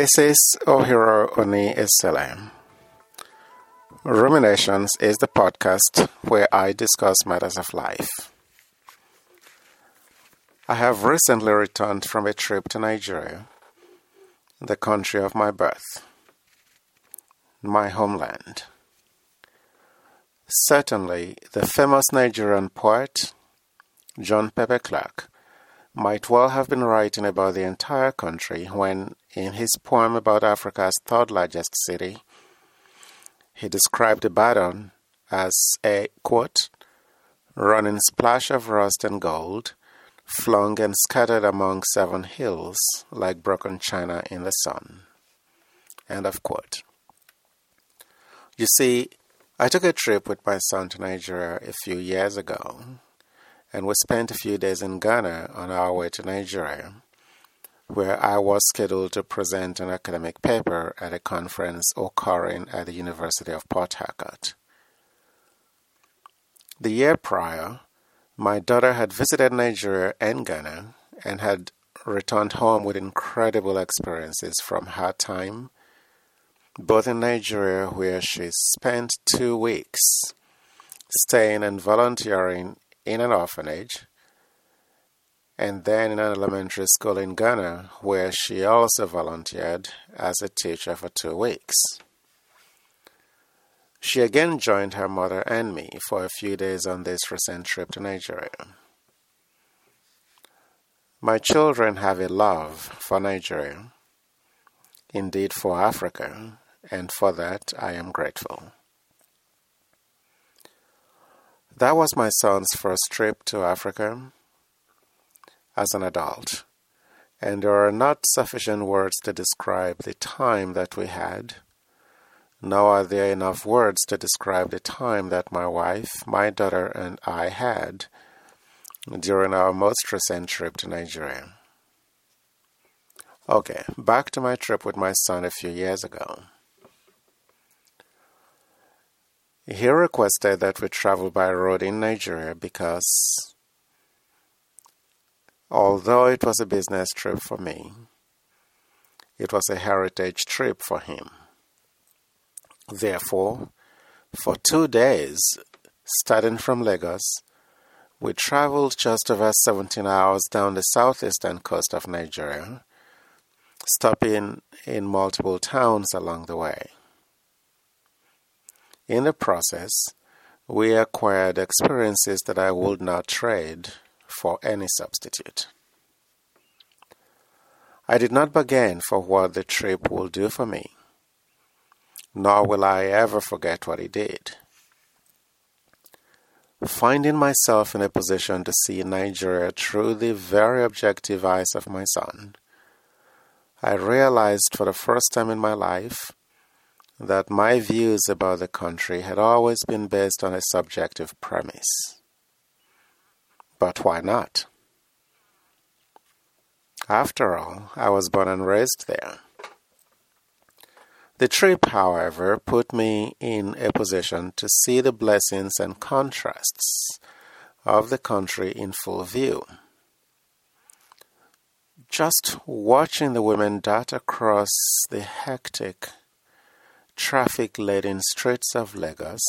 This is Ohiro Oni Isele. Ruminations is the podcast where I discuss matters of life. I have recently returned from a trip to Nigeria, the country of my birth, my homeland. Certainly, the famous Nigerian poet John Pepper Clark might well have been writing about the entire country when, in his poem about Africa's third largest city, he described Ibadan as a quote, running splash of rust and gold, flung and scattered among seven hills like broken china in the sun. End of quote. You see, I took a trip with my son to Nigeria a few years ago and we spent a few days in Ghana on our way to Nigeria, where I was scheduled to present an academic paper at a conference occurring at the University of Port Harcourt. The year prior, my daughter had visited Nigeria and Ghana and had returned home with incredible experiences from her time, both in Nigeria, where she spent two weeks staying and volunteering in an orphanage, and then in an elementary school in Ghana, where she also volunteered as a teacher for two weeks. She again joined her mother and me for a few days on this recent trip to Nigeria. My children have a love for Nigeria, indeed for Africa, and for that I am grateful. That was my son's first trip to Africa as an adult, and there are not sufficient words to describe the time that we had, nor are there enough words to describe the time that my wife, my daughter, and I had during our most recent trip to Nigeria. Okay, back to my trip with my son a few years ago. He requested that we travel by road in Nigeria because although it was a business trip for me, it was a heritage trip for him. Therefore, for two days, starting from Lagos, we traveled just over 17 hours down the southeastern coast of Nigeria, stopping in multiple towns along the way. In the process, we acquired experiences that I would not trade for any substitute. I did not bargain for what the trip will do for me, nor will I ever forget what it did. Finding myself in a position to see Nigeria through the very objective eyes of my son, I realized for the first time in my life that my views about the country had always been based on a subjective premise. But why not? After all, I was born and raised there. The trip, however, put me in a position to see the blessings and contrasts of the country in full view. Just watching the women dart across the hectic traffic laden streets of Lagos,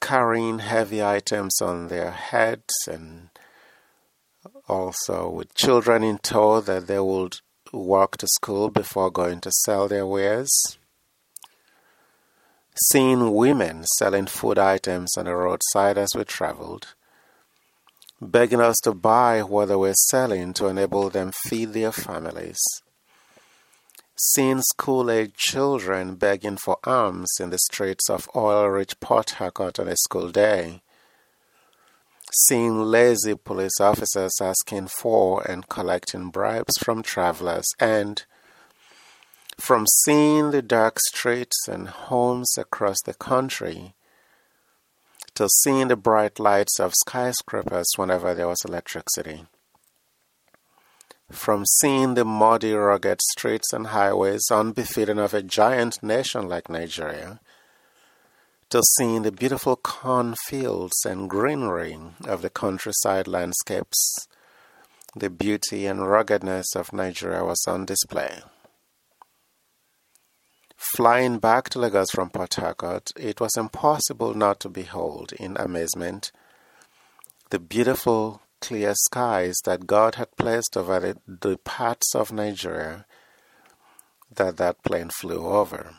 carrying heavy items on their heads and also with children in tow that they would walk to school before going to sell their wares. Seeing women selling food items on the roadside as we traveled, begging us to buy what they were selling to enable them feed their families Seeing school age children begging for alms in the streets of oil rich Port Harcourt on a school day. Seeing lazy police officers asking for and collecting bribes from travelers, and from seeing the dark streets and homes across the country to seeing the bright lights of skyscrapers whenever there was electricity. From seeing the muddy, rugged streets and highways unbefitting of a giant nation like Nigeria, to seeing the beautiful cornfields and greenery of the countryside landscapes, the beauty and ruggedness of Nigeria was on display. Flying back to Lagos from Port Harcourt, it was impossible not to behold in amazement the beautiful clear skies that God had placed over the, the parts of Nigeria that that plane flew over.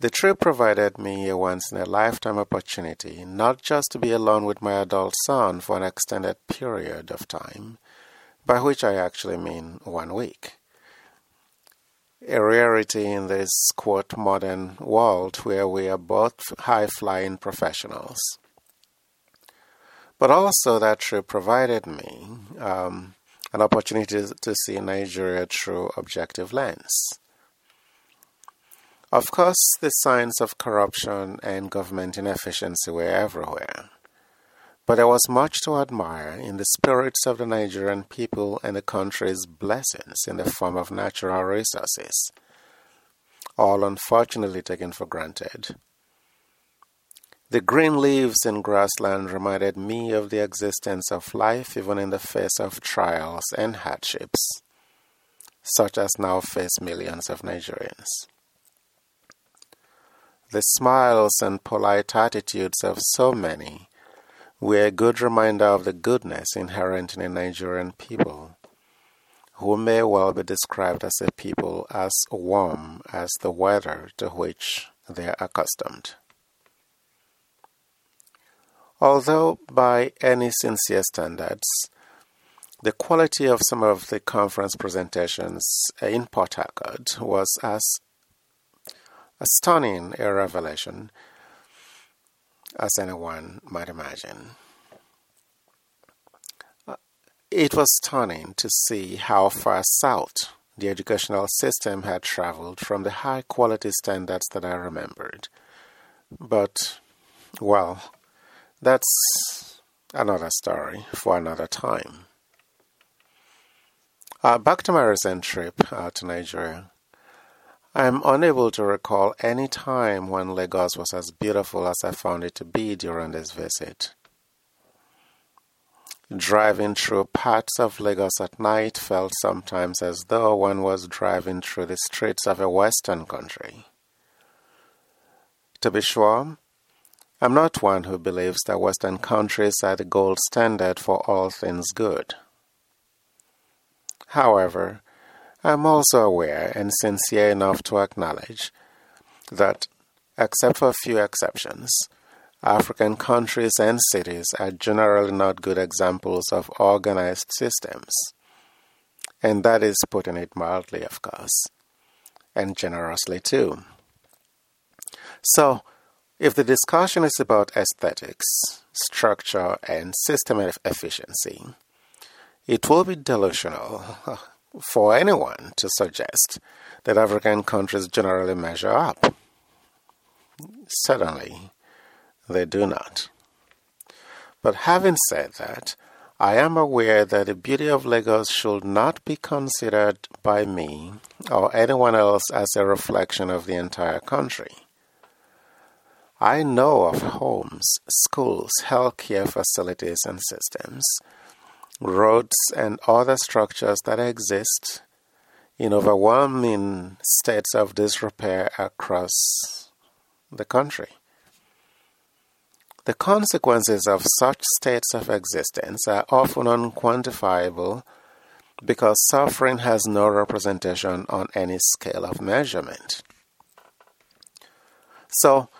The trip provided me a once in a lifetime opportunity not just to be alone with my adult son for an extended period of time, by which I actually mean one week. A rarity in this quote modern world where we are both high flying professionals. But also, that trip provided me um, an opportunity to see Nigeria through objective lens. Of course, the signs of corruption and government inefficiency were everywhere. But there was much to admire in the spirits of the Nigerian people and the country's blessings in the form of natural resources, all unfortunately taken for granted. The green leaves in grassland reminded me of the existence of life even in the face of trials and hardships, such as now face millions of Nigerians. The smiles and polite attitudes of so many were a good reminder of the goodness inherent in the Nigerian people, who may well be described as a people as warm as the weather to which they are accustomed. Although, by any sincere standards, the quality of some of the conference presentations in Port Harcourt was as a stunning a revelation, as anyone might imagine. Uh, it was stunning to see how far south the educational system had traveled from the high quality standards that I remembered. But, well, that's another story for another time. Uh, back to my recent trip uh, to Nigeria. I am unable to recall any time when Lagos was as beautiful as I found it to be during this visit. Driving through parts of Lagos at night felt sometimes as though one was driving through the streets of a Western country. To be sure, I'm not one who believes that Western countries are the gold standard for all things good. However, I am also aware and sincere enough to acknowledge that, except for a few exceptions, African countries and cities are generally not good examples of organized systems. And that is putting it mildly, of course, and generously too. So, if the discussion is about aesthetics, structure, and system efficiency, it will be delusional for anyone to suggest that African countries generally measure up. Certainly, they do not. But having said that, I am aware that the beauty of Lagos should not be considered by me or anyone else as a reflection of the entire country. I know of homes, schools, healthcare facilities, and systems roads, and other structures that exist in overwhelming states of disrepair across the country. The consequences of such states of existence are often unquantifiable because suffering has no representation on any scale of measurement. So,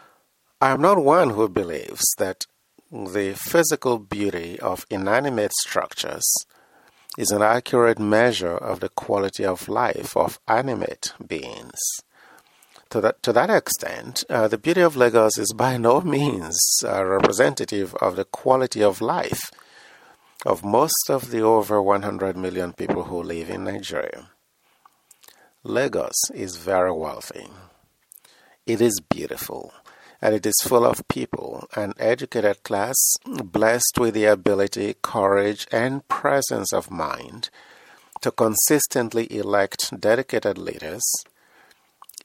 I am not one who believes that the physical beauty of inanimate structures is an accurate measure of the quality of life of animate beings. To that, to that extent, uh, the beauty of Lagos is by no means uh, representative of the quality of life of most of the over 100 million people who live in Nigeria. Lagos is very wealthy. It is beautiful and it is full of people, an educated class blessed with the ability, courage, and presence of mind to consistently elect dedicated leaders,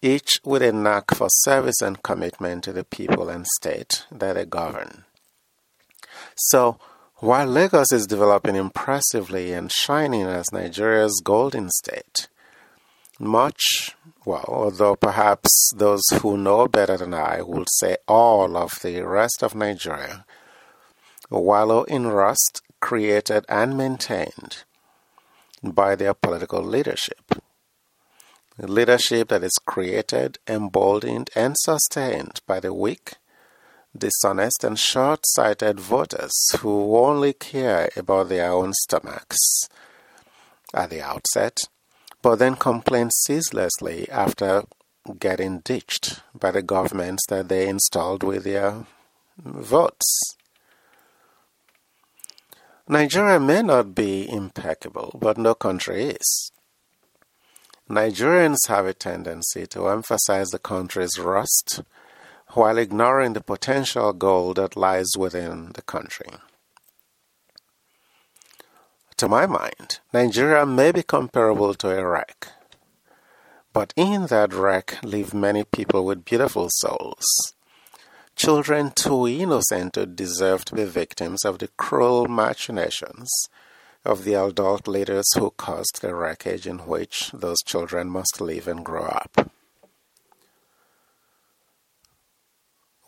each with a knack for service and commitment to the people and state that they govern. So, while Lagos is developing impressively and shining as Nigeria's golden state, much, well, although perhaps those who know better than I would say all of the rest of Nigeria wallow in rust created and maintained by their political leadership. Leadership that is created, emboldened, and sustained by the weak, dishonest, and short sighted voters who only care about their own stomachs at the outset but then complain ceaselessly after getting ditched by the governments that they installed with their votes. Nigeria may not be impeccable, but no country is. Nigerians have a tendency to emphasize the country's rust while ignoring the potential gold that lies within the country. To my mind, Nigeria may be comparable to wreck. But in that wreck live many people with beautiful souls. Children too innocent to deserve to be victims of the cruel machinations of the adult leaders who caused the wreckage in which those children must live and grow up.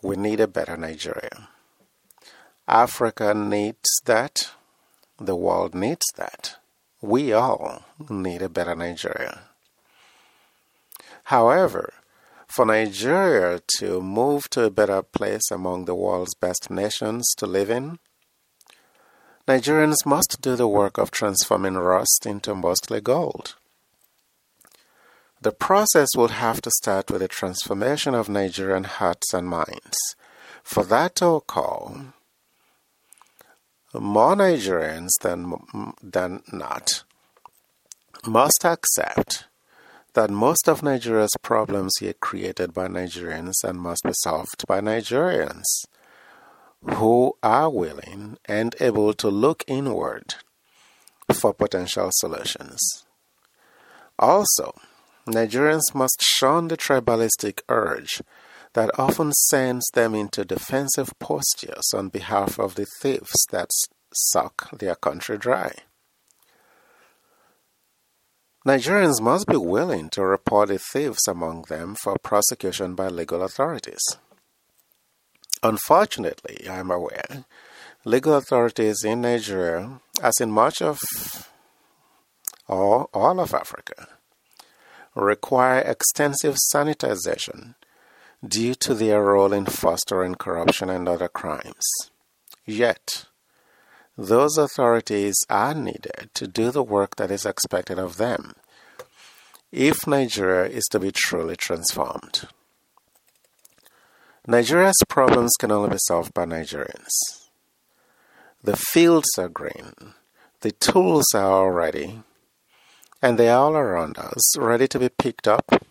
We need a better Nigeria. Africa needs that the world needs that. We all need a better Nigeria. However, for Nigeria to move to a better place among the world's best nations to live in, Nigerians must do the work of transforming rust into mostly gold. The process will have to start with a transformation of Nigerian hearts and minds. For that to occur, more Nigerians than, than not must accept that most of Nigeria's problems are created by Nigerians and must be solved by Nigerians who are willing and able to look inward for potential solutions. Also, Nigerians must shun the tribalistic urge that often sends them into defensive postures on behalf of the thieves that suck their country dry. Nigerians must be willing to report the thieves among them for prosecution by legal authorities. Unfortunately, I am aware, legal authorities in Nigeria, as in much of or all of Africa, require extensive sanitization due to their role in fostering corruption and other crimes. Yet, those authorities are needed to do the work that is expected of them if Nigeria is to be truly transformed. Nigeria's problems can only be solved by Nigerians. The fields are green, the tools are all ready, and they are all around us, ready to be picked up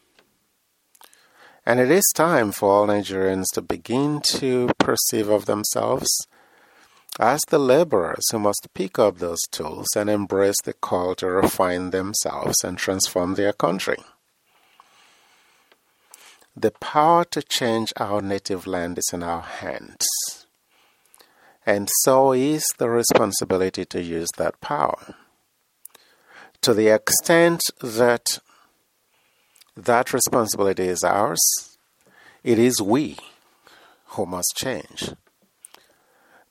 and it is time for all Nigerians to begin to perceive of themselves as the laborers who must pick up those tools and embrace the call to refine themselves and transform their country. The power to change our native land is in our hands. And so is the responsibility to use that power. To the extent that that responsibility is ours. It is we who must change.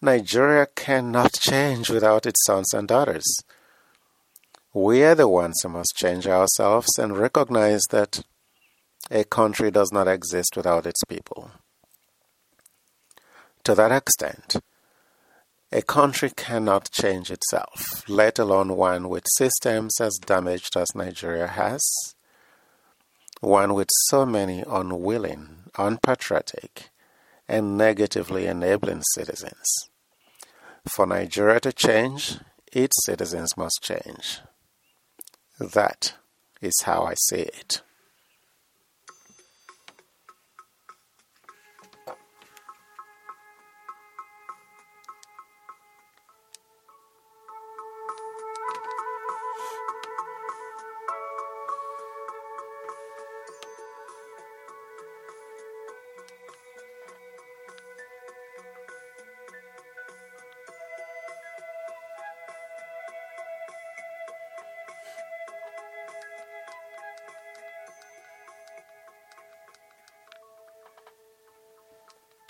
Nigeria cannot change without its sons and daughters. We are the ones who must change ourselves and recognize that a country does not exist without its people. To that extent, a country cannot change itself, let alone one with systems as damaged as Nigeria has one with so many unwilling, unpatriotic, and negatively enabling citizens. For Nigeria to change, its citizens must change. That is how I see it.